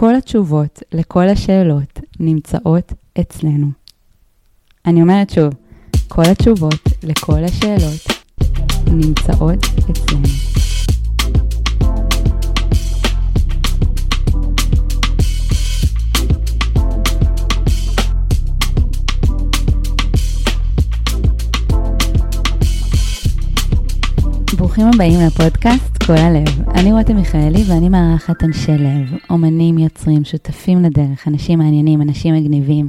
כל התשובות לכל השאלות נמצאות אצלנו. אני אומרת שוב, כל התשובות לכל השאלות נמצאות אצלנו. ברוכים הבאים לפודקאסט כל הלב. אני רותם מיכאלי ואני מארחת אנשי לב, אומנים, יוצרים, שותפים לדרך, אנשים מעניינים, אנשים מגניבים,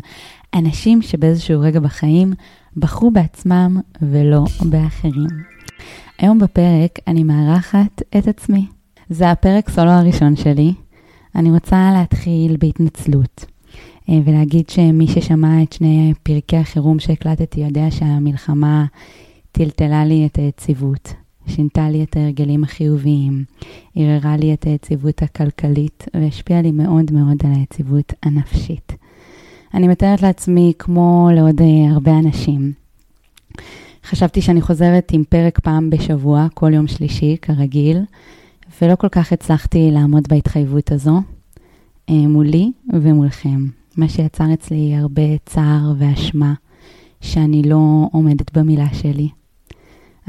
אנשים שבאיזשהו רגע בחיים בחרו בעצמם ולא באחרים. היום בפרק אני מארחת את עצמי. זה הפרק סולו הראשון שלי. אני רוצה להתחיל בהתנצלות. אה, ולהגיד שמי ששמע את שני פרקי החירום שהקלטתי יודע שהמלחמה טלטלה לי את היציבות. שינתה לי את ההרגלים החיוביים, ערערה לי את היציבות הכלכלית והשפיעה לי מאוד מאוד על היציבות הנפשית. אני מתארת לעצמי כמו לעוד אה, הרבה אנשים. חשבתי שאני חוזרת עם פרק פעם בשבוע, כל יום שלישי, כרגיל, ולא כל כך הצלחתי לעמוד בהתחייבות הזו, אה, מולי ומולכם, מה שיצר אצלי הרבה צער ואשמה, שאני לא עומדת במילה שלי.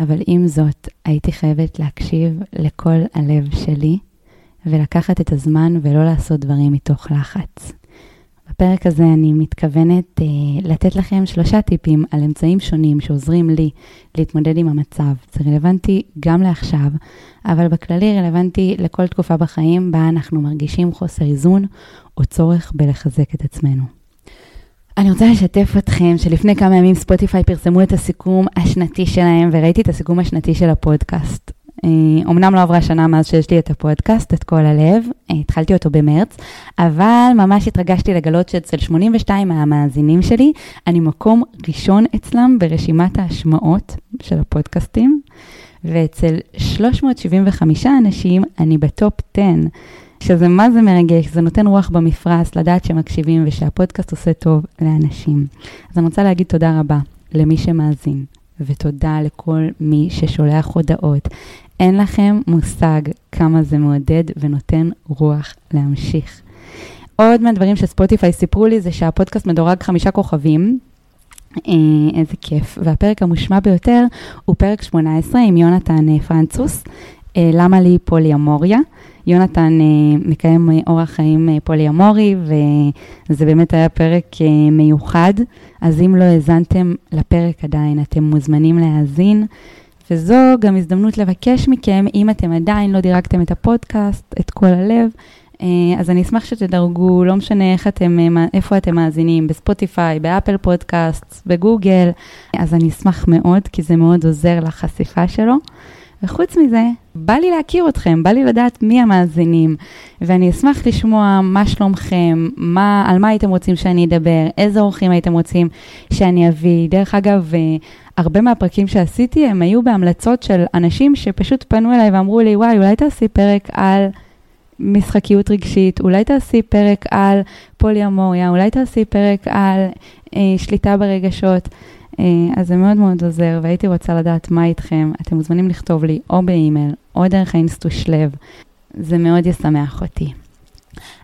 אבל עם זאת, הייתי חייבת להקשיב לכל הלב שלי ולקחת את הזמן ולא לעשות דברים מתוך לחץ. בפרק הזה אני מתכוונת אה, לתת לכם שלושה טיפים על אמצעים שונים שעוזרים לי להתמודד עם המצב. זה רלוונטי גם לעכשיו, אבל בכללי רלוונטי לכל תקופה בחיים בה אנחנו מרגישים חוסר איזון או צורך בלחזק את עצמנו. אני רוצה לשתף אתכם שלפני כמה ימים ספוטיפיי פרסמו את הסיכום השנתי שלהם וראיתי את הסיכום השנתי של הפודקאסט. אומנם לא עברה שנה מאז שיש לי את הפודקאסט, את כל הלב, אה, התחלתי אותו במרץ, אבל ממש התרגשתי לגלות שאצל 82 מהמאזינים שלי, אני מקום ראשון אצלם ברשימת ההשמעות של הפודקאסטים, ואצל 375 אנשים אני בטופ 10. שזה מה זה מרגש, זה נותן רוח במפרש, לדעת שמקשיבים ושהפודקאסט עושה טוב לאנשים. אז אני רוצה להגיד תודה רבה למי שמאזין, ותודה לכל מי ששולח הודעות. אין לכם מושג כמה זה מעודד ונותן רוח להמשיך. עוד מהדברים שספוטיפיי סיפרו לי זה שהפודקאסט מדורג חמישה כוכבים. אה, איזה כיף. והפרק המושמע ביותר הוא פרק 18 עם יונתן אה, פרנצוס, אה, למה לי פוליאמוריה. יונתן אה, מקיים אה, אורח חיים אה, פוליאמורי, וזה באמת היה פרק מיוחד. אז אם לא האזנתם לפרק עדיין, אתם מוזמנים להאזין. וזו גם הזדמנות לבקש מכם, אם אתם עדיין לא דירגתם את הפודקאסט, את כל הלב, אז אני אשמח שתדרגו, לא משנה איך אתם, איפה אתם מאזינים, בספוטיפיי, באפל פודקאסט, בגוגל, אז אני אשמח מאוד, כי זה מאוד עוזר לחשיפה שלו. וחוץ מזה, בא לי להכיר אתכם, בא לי לדעת מי המאזינים, ואני אשמח לשמוע מה שלומכם, מה, על מה הייתם רוצים שאני אדבר, איזה אורחים הייתם רוצים שאני אביא. דרך אגב, אה, הרבה מהפרקים שעשיתי הם היו בהמלצות של אנשים שפשוט פנו אליי ואמרו לי, וואי, אולי תעשי פרק על משחקיות רגשית, אולי תעשי פרק על פוליאמוריה, אולי תעשי פרק על אה, שליטה ברגשות. אה, אז זה מאוד מאוד עוזר, והייתי רוצה לדעת מה איתכם. אתם מוזמנים לכתוב לי או באימייל או דרך האינסטוש לב, זה מאוד ישמח אותי.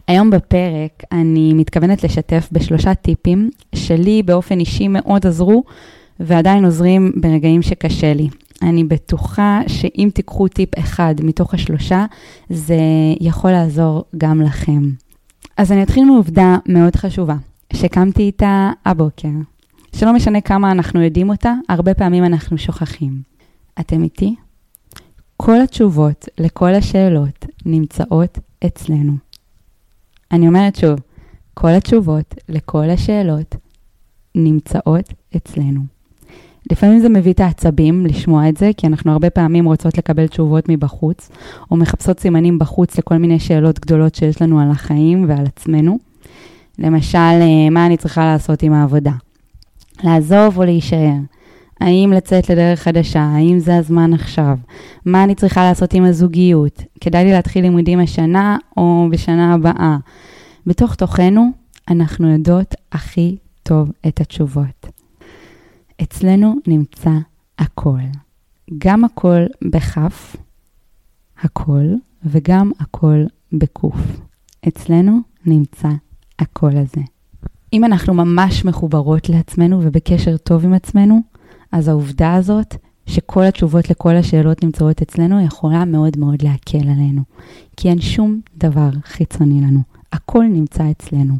היום בפרק אני מתכוונת לשתף בשלושה טיפים שלי באופן אישי מאוד עזרו ועדיין עוזרים ברגעים שקשה לי. אני בטוחה שאם תיקחו טיפ אחד מתוך השלושה, זה יכול לעזור גם לכם. אז אני אתחיל מעובדה מאוד חשובה, שקמתי איתה הבוקר, שלא משנה כמה אנחנו יודעים אותה, הרבה פעמים אנחנו שוכחים. אתם איתי? כל התשובות לכל השאלות נמצאות אצלנו. אני אומרת שוב, כל התשובות לכל השאלות נמצאות אצלנו. לפעמים זה מביא את העצבים לשמוע את זה, כי אנחנו הרבה פעמים רוצות לקבל תשובות מבחוץ, או מחפשות סימנים בחוץ לכל מיני שאלות גדולות שיש לנו על החיים ועל עצמנו. למשל, אה, מה אני צריכה לעשות עם העבודה? לעזוב או להישאר? האם לצאת לדרך חדשה? האם זה הזמן עכשיו? מה אני צריכה לעשות עם הזוגיות? כדאי לי להתחיל לימודים השנה או בשנה הבאה? בתוך תוכנו אנחנו יודעות הכי טוב את התשובות. אצלנו נמצא הכל. גם הכל בכף, הכל, וגם הכל בקוף. אצלנו נמצא הקול הזה. אם אנחנו ממש מחוברות לעצמנו ובקשר טוב עם עצמנו, אז העובדה הזאת שכל התשובות לכל השאלות נמצאות אצלנו יכולה מאוד מאוד להקל עלינו. כי אין שום דבר חיצוני לנו, הכל נמצא אצלנו.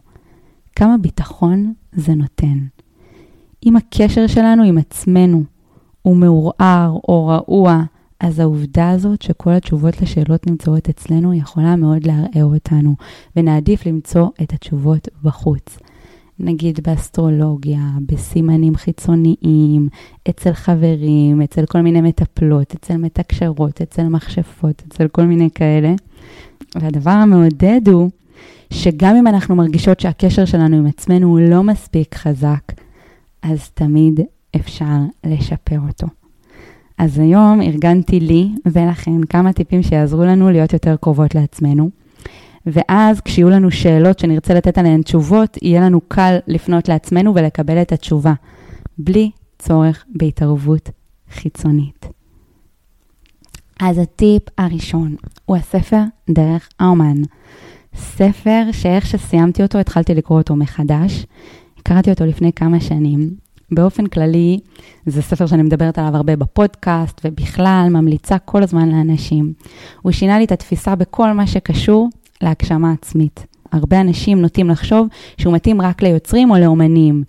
כמה ביטחון זה נותן. אם הקשר שלנו עם עצמנו הוא מעורער או רעוע, אז העובדה הזאת שכל התשובות לשאלות נמצאות אצלנו יכולה מאוד לערער אותנו, ונעדיף למצוא את התשובות בחוץ. נגיד באסטרולוגיה, בסימנים חיצוניים, אצל חברים, אצל כל מיני מטפלות, אצל מתקשרות, אצל מכשפות, אצל כל מיני כאלה. והדבר המעודד הוא שגם אם אנחנו מרגישות שהקשר שלנו עם עצמנו הוא לא מספיק חזק, אז תמיד אפשר לשפר אותו. אז היום ארגנתי לי ולכן כמה טיפים שיעזרו לנו להיות יותר קרובות לעצמנו. ואז כשיהיו לנו שאלות שנרצה לתת עליהן תשובות, יהיה לנו קל לפנות לעצמנו ולקבל את התשובה, בלי צורך בהתערבות חיצונית. אז הטיפ הראשון הוא הספר דרך האומן. ספר שאיך שסיימתי אותו התחלתי לקרוא אותו מחדש. קראתי אותו לפני כמה שנים. באופן כללי, זה ספר שאני מדברת עליו הרבה בפודקאסט, ובכלל ממליצה כל הזמן לאנשים. הוא שינה לי את התפיסה בכל מה שקשור להגשמה עצמית. הרבה אנשים נוטים לחשוב שהוא מתאים רק ליוצרים או לאומנים.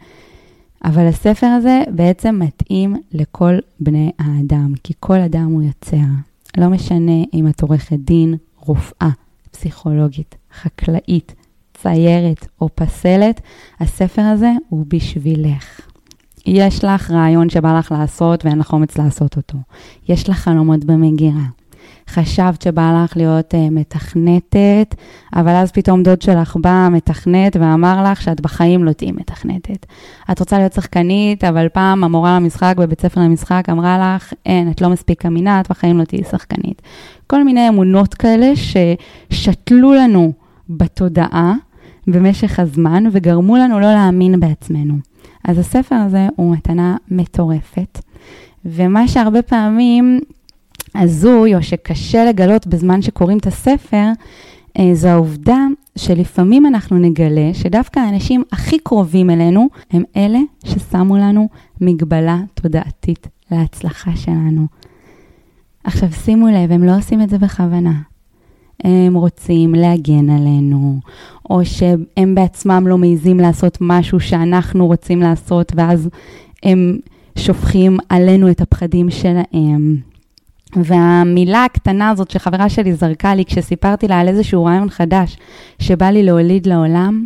אבל הספר הזה בעצם מתאים לכל בני האדם, כי כל אדם הוא יוצר. לא משנה אם את עורכת דין, רופאה, פסיכולוגית, חקלאית, ציירת או פסלת, הספר הזה הוא בשבילך. יש לך רעיון שבא לך לעשות ואין לך אומץ לעשות אותו. יש לך חלומות במגירה. חשבת שבא לך להיות uh, מתכנתת, אבל אז פתאום דוד שלך בא, מתכנת, ואמר לך שאת בחיים לא תהיי מתכנתת. את רוצה להיות שחקנית, אבל פעם המורה למשחק בבית ספר למשחק אמרה לך, אין, את לא מספיק אמינה, את בחיים לא תהיי שחקנית. כל מיני אמונות כאלה ששתלו לנו בתודעה במשך הזמן וגרמו לנו לא להאמין בעצמנו. אז הספר הזה הוא מתנה מטורפת, ומה שהרבה פעמים הזוי או שקשה לגלות בזמן שקוראים את הספר, אה, זו העובדה שלפעמים אנחנו נגלה שדווקא האנשים הכי קרובים אלינו הם אלה ששמו לנו מגבלה תודעתית להצלחה שלנו. עכשיו שימו לב, הם לא עושים את זה בכוונה. הם רוצים להגן עלינו, או שהם בעצמם לא מעיזים לעשות משהו שאנחנו רוצים לעשות, ואז הם שופכים עלינו את הפחדים שלהם. והמילה הקטנה הזאת שחברה שלי זרקה לי כשסיפרתי לה על איזשהו רעיון חדש שבא לי להוליד לעולם,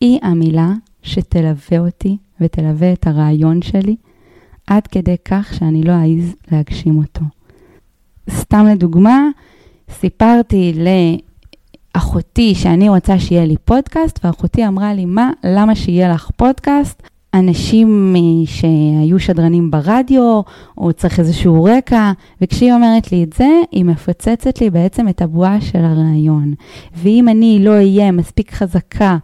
היא המילה שתלווה אותי ותלווה את הרעיון שלי עד כדי כך שאני לא אעז להגשים אותו. סתם לדוגמה, סיפרתי לאחותי שאני רוצה שיהיה לי פודקאסט, ואחותי אמרה לי, מה, למה שיהיה לך פודקאסט? אנשים שהיו שדרנים ברדיו, או צריך איזשהו רקע, וכשהיא אומרת לי את זה, היא מפוצצת לי בעצם את הבועה של הרעיון. ואם אני לא אהיה מספיק חזקה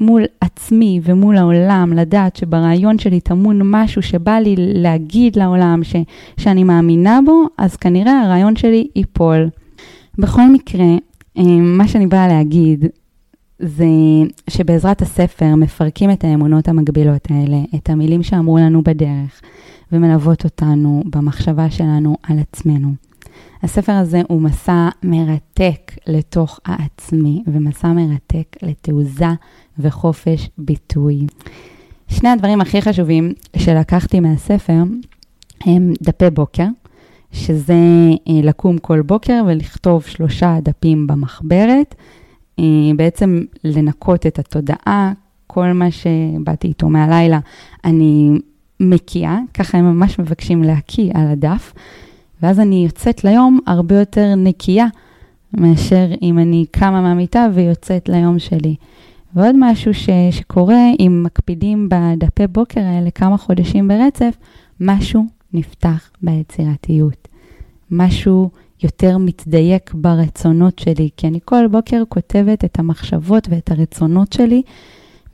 מול עצמי ומול העולם, לדעת שברעיון שלי טמון משהו שבא לי להגיד לעולם ש, שאני מאמינה בו, אז כנראה הרעיון שלי ייפול. בכל מקרה, אה, מה שאני באה להגיד זה שבעזרת הספר מפרקים את האמונות המגבילות האלה, את המילים שאמרו לנו בדרך, ומלוות אותנו במחשבה שלנו על עצמנו. הספר הזה הוא מסע מרתק לתוך העצמי, ומסע מרתק לתעוזה וחופש ביטוי. שני הדברים הכי חשובים שלקחתי מהספר הם דפי בוקר, שזה אה, לקום כל בוקר ולכתוב שלושה דפים במחברת, בעצם לנקות את התודעה, כל מה שבאתי איתו מהלילה אני מקיאה, ככה הם ממש מבקשים להקיא על הדף, ואז אני יוצאת ליום הרבה יותר נקייה מאשר אם אני קמה מהמיטה ויוצאת ליום שלי. ועוד משהו ש, שקורה, אם מקפידים בדפי בוקר האלה כמה חודשים ברצף, משהו נפתח ביצירתיות. משהו יותר מתדייק ברצונות שלי, כי אני כל בוקר כותבת את המחשבות ואת הרצונות שלי,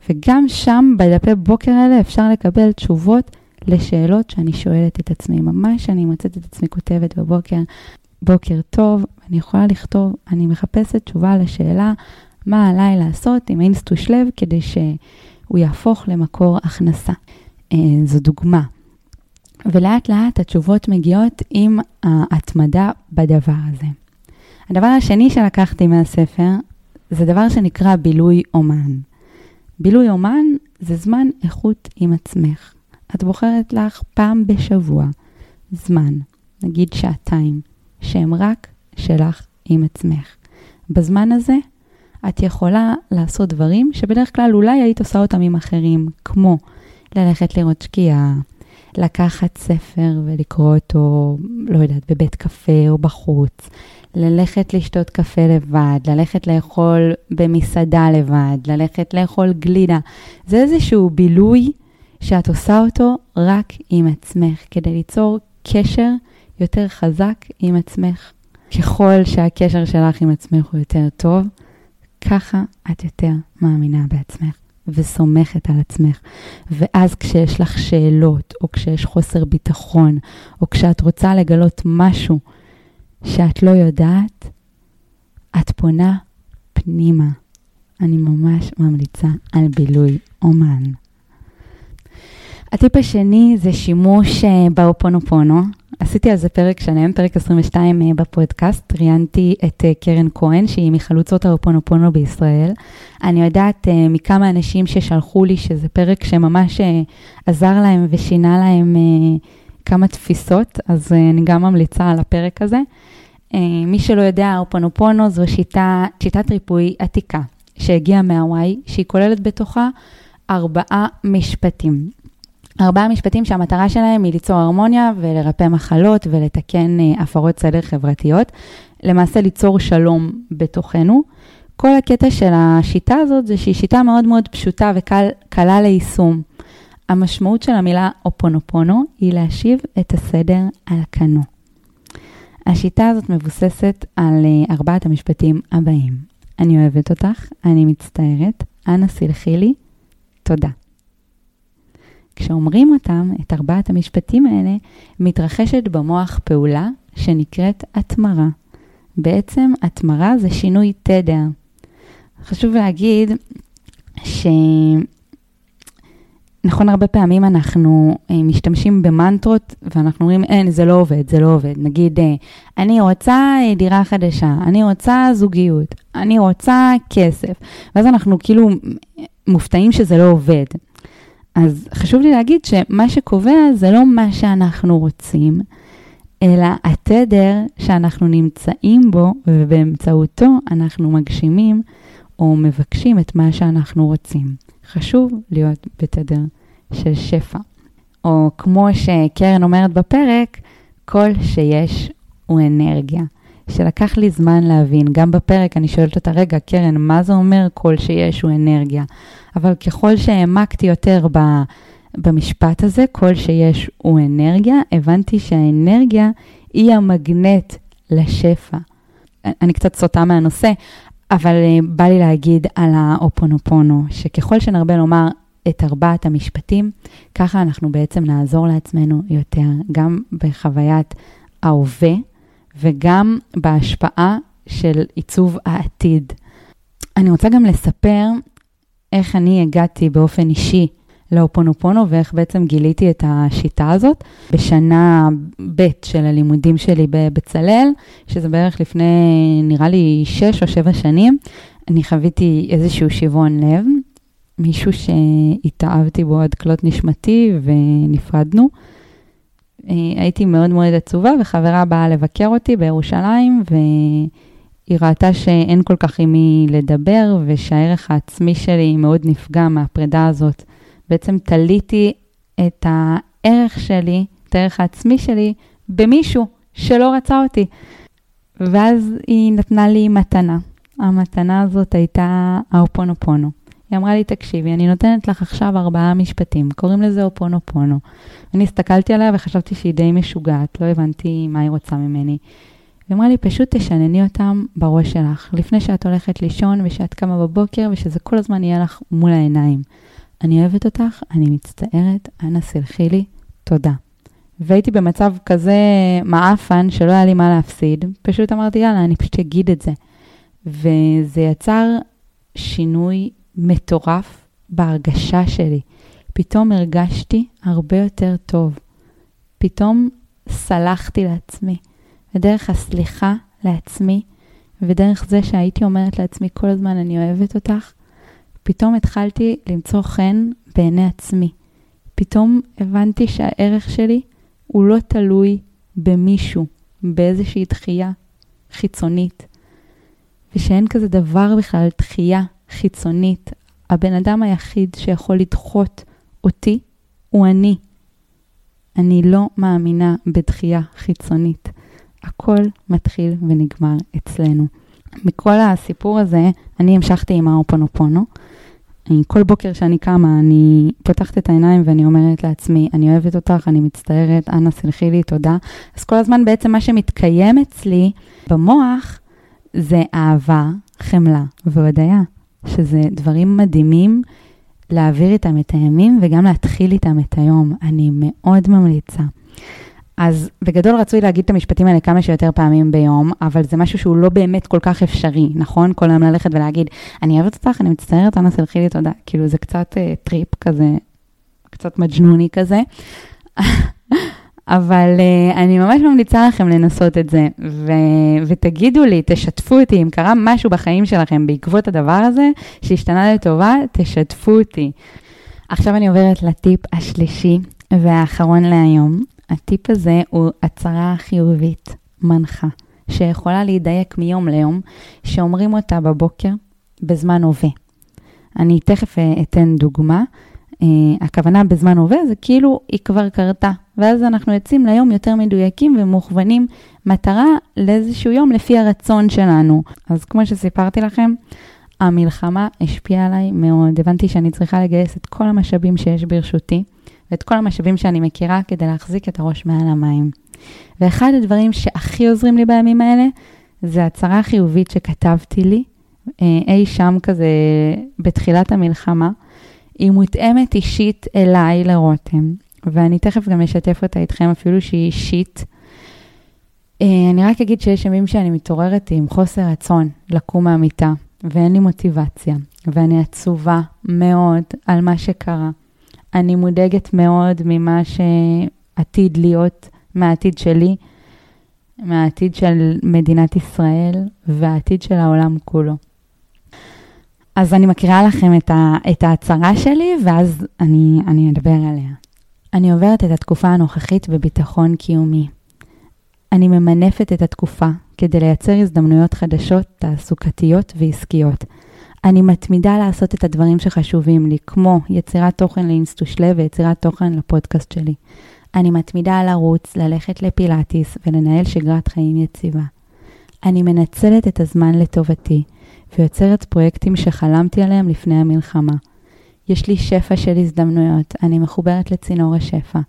וגם שם בדפי בוקר האלה אפשר לקבל תשובות לשאלות שאני שואלת את עצמי. ממש אני מוצאת את עצמי כותבת בבוקר, בוקר טוב, אני יכולה לכתוב, אני מחפשת תשובה לשאלה, מה עליי לעשות עם האינסטוש לב כדי שהוא יהפוך למקור הכנסה. אה, זו דוגמה. ולאט לאט התשובות מגיעות עם ההתמדה בדבר הזה. הדבר השני שלקחתי מהספר זה דבר שנקרא בילוי אומן. בילוי אומן זה זמן איכות עם עצמך. את בוחרת לך פעם בשבוע זמן, נגיד שעתיים, שהם רק שלך עם עצמך. בזמן הזה את יכולה לעשות דברים שבדרך כלל אולי היית עושה אותם עם אחרים, כמו ללכת לראות שקיעה, לקחת ספר ולקרוא אותו, לא יודעת, בבית קפה או בחוץ, ללכת לשתות קפה לבד, ללכת לאכול במסעדה לבד, ללכת לאכול גלידה. זה איזשהו בילוי שאת עושה אותו רק עם עצמך, כדי ליצור קשר יותר חזק עם עצמך. ככל שהקשר שלך עם עצמך הוא יותר טוב, ככה את יותר מאמינה בעצמך וסומכת על עצמך. ואז כשיש לך שאלות, או כשיש חוסר ביטחון, או כשאת רוצה לגלות משהו שאת לא יודעת, את פונה פנימה. אני ממש ממליצה על בילוי אומן. הטיפ השני זה שימוש אה, באופונופונו. עשיתי על זה פרק שלם, פרק 22 אה, בפודקאסט, ראיינתי את אה, קרן כהן, שהיא מחלוצות האופונופונו בישראל. אני יודעת מכמה אנשים ששלחו לי שזה פרק שממש עזר להם ושינה להם כמה תפיסות, אז אני גם ממליצה על הפרק הזה. מי שלא יודע, האופונופונו זו שיטה, שיטת ריפוי עתיקה, שהגיעה מהוואי, שהיא כוללת בתוכה ארבעה משפטים. ארבעה משפטים שהמטרה שלהם היא ליצור הרמוניה ולרפא מחלות ולתקן uh, הפרות סדר חברתיות. למעשה ליצור שלום בתוכנו. כל הקטע של השיטה הזאת זה שהיא שיטה מאוד מאוד פשוטה וקלה ליישום. המשמעות של המילה אופונופונו היא להשיב את הסדר על כנו. השיטה הזאת מבוססת על uh, ארבעת המשפטים הבאים. אני אוהבת אותך, אני מצטערת, אנא סלחי לי, תודה. כשאומרים אותם, את ארבעת המשפטים האלה, מתרחשת במוח פעולה שנקראת התמרה. בעצם התמרה זה שינוי תדר. חשוב להגיד ש... נכון, הרבה פעמים אנחנו אה, משתמשים במנטרות ואנחנו אומרים, אין, זה לא עובד, זה לא עובד. נגיד, אה, אני רוצה אה, דירה חדשה, אני רוצה זוגיות, אני רוצה כסף. ואז אנחנו כאילו מופתעים שזה לא עובד. אז חשוב לי להגיד שמה שקובע זה לא מה שאנחנו רוצים, אלא התדר שאנחנו נמצאים בו, ובאמצעותו אנחנו מגשימים או מבקשים את מה שאנחנו רוצים. חשוב להיות בתדר של שפע. או כמו שקרן אומרת בפרק, כל שיש הוא אנרגיה. שלקח לי זמן להבין. גם בפרק אני שואלת אותה, רגע, קרן, מה זה אומר כל שיש הוא אנרגיה? אבל ככל שהעמקתי יותר ב, במשפט הזה, כל שיש הוא אנרגיה, הבנתי שהאנרגיה היא המגנט לשפע. אני קצת סוטה מהנושא, אבל אה, בא לי להגיד על האופונופונו, שככל שנרבה לומר את ארבעת המשפטים, ככה אנחנו בעצם נעזור לעצמנו יותר, גם בחוויית ההווה וגם בהשפעה של עיצוב העתיד. אני רוצה גם לספר איך אני הגעתי באופן אישי לאופונופונו ואיך בעצם גיליתי את השיטה הזאת בשנה ב' של הלימודים שלי בבצלאל, שזה בערך לפני נראה לי 6 או 7 שנים. אני חוויתי איזשהו שברון לב, מישהו שהתאהבתי בו עד כלות נשמתי ונפרדנו. אה, הייתי מאוד מאוד עצובה וחברה באה לבקר אותי בירושלים והיא ראתה שאין כל כך עם מי לדבר ושהערך העצמי שלי מאוד נפגע מהפרידה הזאת. בעצם תליתי את הערך שלי, את הערך העצמי שלי, במישהו שלא רצה אותי. ואז היא נתנה לי מתנה. המתנה הזאת הייתה האופונופונו. היא אמרה לי, תקשיבי, אני נותנת לך עכשיו ארבעה משפטים, קוראים לזה אופונופונו. אני הסתכלתי עליה וחשבתי שהיא די משוגעת, לא הבנתי מה היא רוצה ממני. היא אמרה לי, פשוט תשנני אותם בראש שלך, לפני שאת הולכת לישון ושאת קמה בבוקר ושזה כל הזמן יהיה לך מול העיניים. אני אוהבת אותך, אני מצטערת, אנא סלחי לי, תודה. והייתי במצב כזה מעפן שלא היה לי מה להפסיד, פשוט אמרתי, יאללה, אני פשוט אגיד את זה. וזה יצר שינוי מטורף בהרגשה שלי. פתאום הרגשתי הרבה יותר טוב. פתאום סלחתי לעצמי. ודרך הסליחה לעצמי, ודרך זה שהייתי אומרת לעצמי כל הזמן, אני אוהבת אותך, פתאום התחלתי למצוא חן בעיני עצמי. פתאום הבנתי שהערך שלי הוא לא תלוי במישהו, באיזושהי דחייה חיצונית, ושאין כזה דבר בכלל, דחייה חיצונית. הבן אדם היחיד שיכול לדחות אותי הוא אני. אני לא מאמינה בדחייה חיצונית. הכל מתחיל ונגמר אצלנו. מכל הסיפור הזה, אני המשכתי עם האופונופונו. כל בוקר שאני קמה, אני פותחת את העיניים ואני אומרת לעצמי, אני אוהבת אותך, אני מצטערת, אנא סלחי לי, תודה. אז כל הזמן בעצם מה שמתקיים אצלי במוח זה אהבה, חמלה והודיה, שזה דברים מדהימים להעביר איתם את הימים וגם להתחיל איתם את היום. אני מאוד ממליצה. אז בגדול רצוי להגיד את המשפטים האלה כמה שיותר פעמים ביום, אבל זה משהו שהוא לא באמת כל כך אפשרי, נכון? כל היום ללכת ולהגיד, אני אוהבת אותך, אני מצטערת, אנא סלחי לי תודה. כאילו זה קצת אה, טריפ כזה, קצת מג'נוני כזה. אבל אה, אני ממש ממליצה לכם לנסות את זה, ו- ותגידו לי, תשתפו אותי, אם קרה משהו בחיים שלכם בעקבות הדבר הזה, שהשתנה לטובה, תשתפו אותי. עכשיו אני עוברת לטיפ השלישי והאחרון להיום. הטיפ הזה הוא הצהרה חיובית, מנחה, שיכולה להידייק מיום ליום, שאומרים אותה בבוקר בזמן הווה. אני תכף אה, אתן דוגמה. Uh, הכוונה בזמן הווה זה כאילו היא כבר קרתה, ואז אנחנו יוצאים ליום יותר מדויקים ומוכוונים מטרה לאיזשהו יום לפי הרצון שלנו. אז כמו שסיפרתי לכם, המלחמה השפיעה עליי מאוד. הבנתי שאני צריכה לגייס את כל המשאבים שיש ברשותי, ואת כל המשאבים שאני מכירה כדי להחזיק את הראש מעל המים. ואחד הדברים שהכי עוזרים לי בימים האלה, זה הצהרה חיובית שכתבתי לי, אה, אי שם כזה בתחילת המלחמה. היא מותאמת אישית אליי לרותם, ואני תכף גם אשתף אותה איתכם אפילו שהיא אישית. אה, אני רק אגיד שיש ימים שאני מתעוררת עם חוסר רצון לקום מהמיטה, ואין לי מוטיבציה, ואני עצובה מאוד על מה שקרה. אני מודאגת מאוד ממה שעתיד להיות מהעתיד שלי, מהעתיד של מדינת ישראל והעתיד של העולם כולו. אז אני מקריאה לכם את, ה, את ההצהרה שלי, ואז אני, אני אדבר עליה. אני עוברת את התקופה הנוכחית בביטחון קיומי. אני ממנפת את התקופה כדי לייצר הזדמנויות חדשות, תעסוקתיות ועסקיות. אני מתמידה לעשות את הדברים שחשובים לי, כמו יצירת תוכן לאינסטושלה ויצירת תוכן לפודקאסט שלי. אני מתמידה לרוץ, ללכת לפילאטיס ולנהל שגרת חיים יציבה. אני מנצלת את הזמן לטובתי ויוצרת פרויקטים שחלמתי עליהם לפני המלחמה. יש לי שפע של הזדמנויות, אני מחוברת לצינור השפע.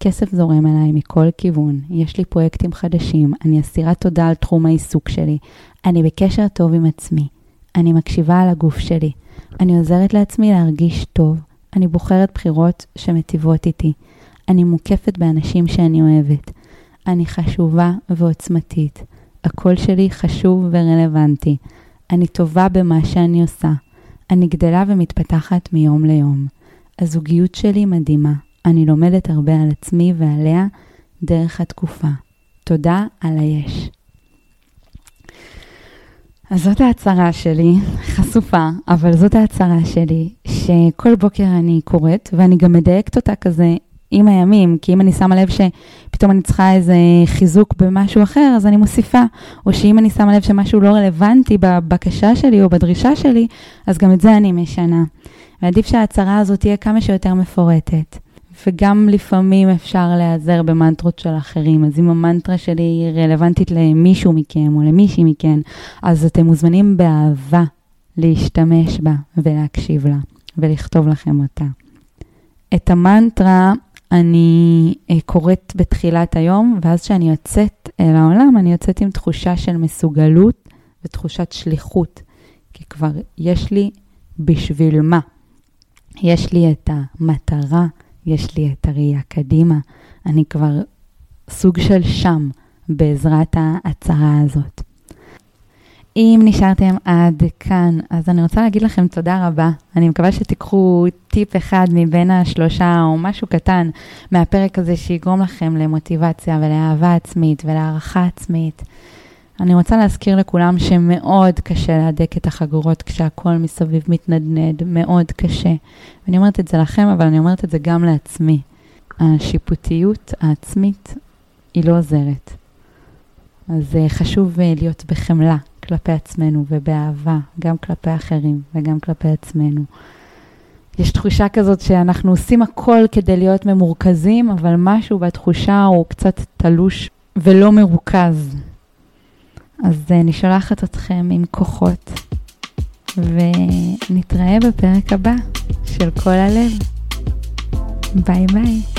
כסף זורם אליי מכל כיוון, יש לי פרויקטים חדשים, אני אסירת תודה על תחום העיסוק שלי, אני בקשר טוב עם עצמי. אני מקשיבה על הגוף שלי. אני עוזרת לעצמי להרגיש טוב. אני בוחרת בחירות שמטיבות איתי. אני מוקפת באנשים שאני אוהבת. אני חשובה ועוצמתית. הקול שלי חשוב ורלוונטי. אני טובה במה שאני עושה. אני גדלה ומתפתחת מיום ליום. הזוגיות שלי מדהימה. אני לומדת הרבה על עצמי ועליה דרך התקופה. תודה על היש. אז זאת ההצהרה שלי, חשופה, אבל זאת ההצהרה שלי, שכל בוקר אני קוראת, ואני גם מדייקת אותה כזה עם הימים, כי אם אני שמה לב שפתאום אני צריכה איזה חיזוק במשהו אחר, אז אני מוסיפה. או שאם אני שמה לב שמשהו לא רלוונטי בבקשה שלי או בדרישה שלי, אז גם את זה אני משנה. ועדיף שההצהרה הזאת תהיה כמה שיותר מפורטת. וגם לפעמים אפשר להיעזר במנטרות של אחרים. אז אם המנטרה שלי היא רלוונטית למישהו מכם או למישהי מכן, אז אתם מוזמנים באהבה להשתמש בה ולהקשיב לה ולכתוב לכם אותה. את המנטרה אני אה, קוראת בתחילת היום, ואז כשאני יוצאת אל העולם, אני יוצאת עם תחושה של מסוגלות ותחושת שליחות, כי כבר יש לי בשביל מה. יש לי את המטרה, יש לי את הראייה קדימה, אני כבר סוג של שם בעזרת ההצהרה הזאת. אם נשארתם עד כאן, אז אני רוצה להגיד לכם תודה רבה. אני מקווה שתיקחו טיפ אחד מבין השלושה או משהו קטן מהפרק הזה שיגרום לכם למוטיבציה ולאהבה עצמית ולהערכה עצמית. אני רוצה להזכיר לכולם שמאוד קשה להדק את החגורות כשהכול מסביב מתנדנד, מאוד קשה. ואני אומרת את זה לכם, אבל אני אומרת את זה גם לעצמי. השיפוטיות העצמית היא לא עוזרת. אז uh, חשוב uh, להיות בחמלה כלפי עצמנו ובאהבה, גם כלפי אחרים וגם כלפי עצמנו. יש תחושה כזאת שאנחנו עושים הכל כדי להיות ממורכזים, אבל משהו בתחושה הוא קצת תלוש ולא מרוכז. אז uh, אני שולחת אתכם עם כוחות, ונתראה בפרק הבא של כל הלב. ביי ביי.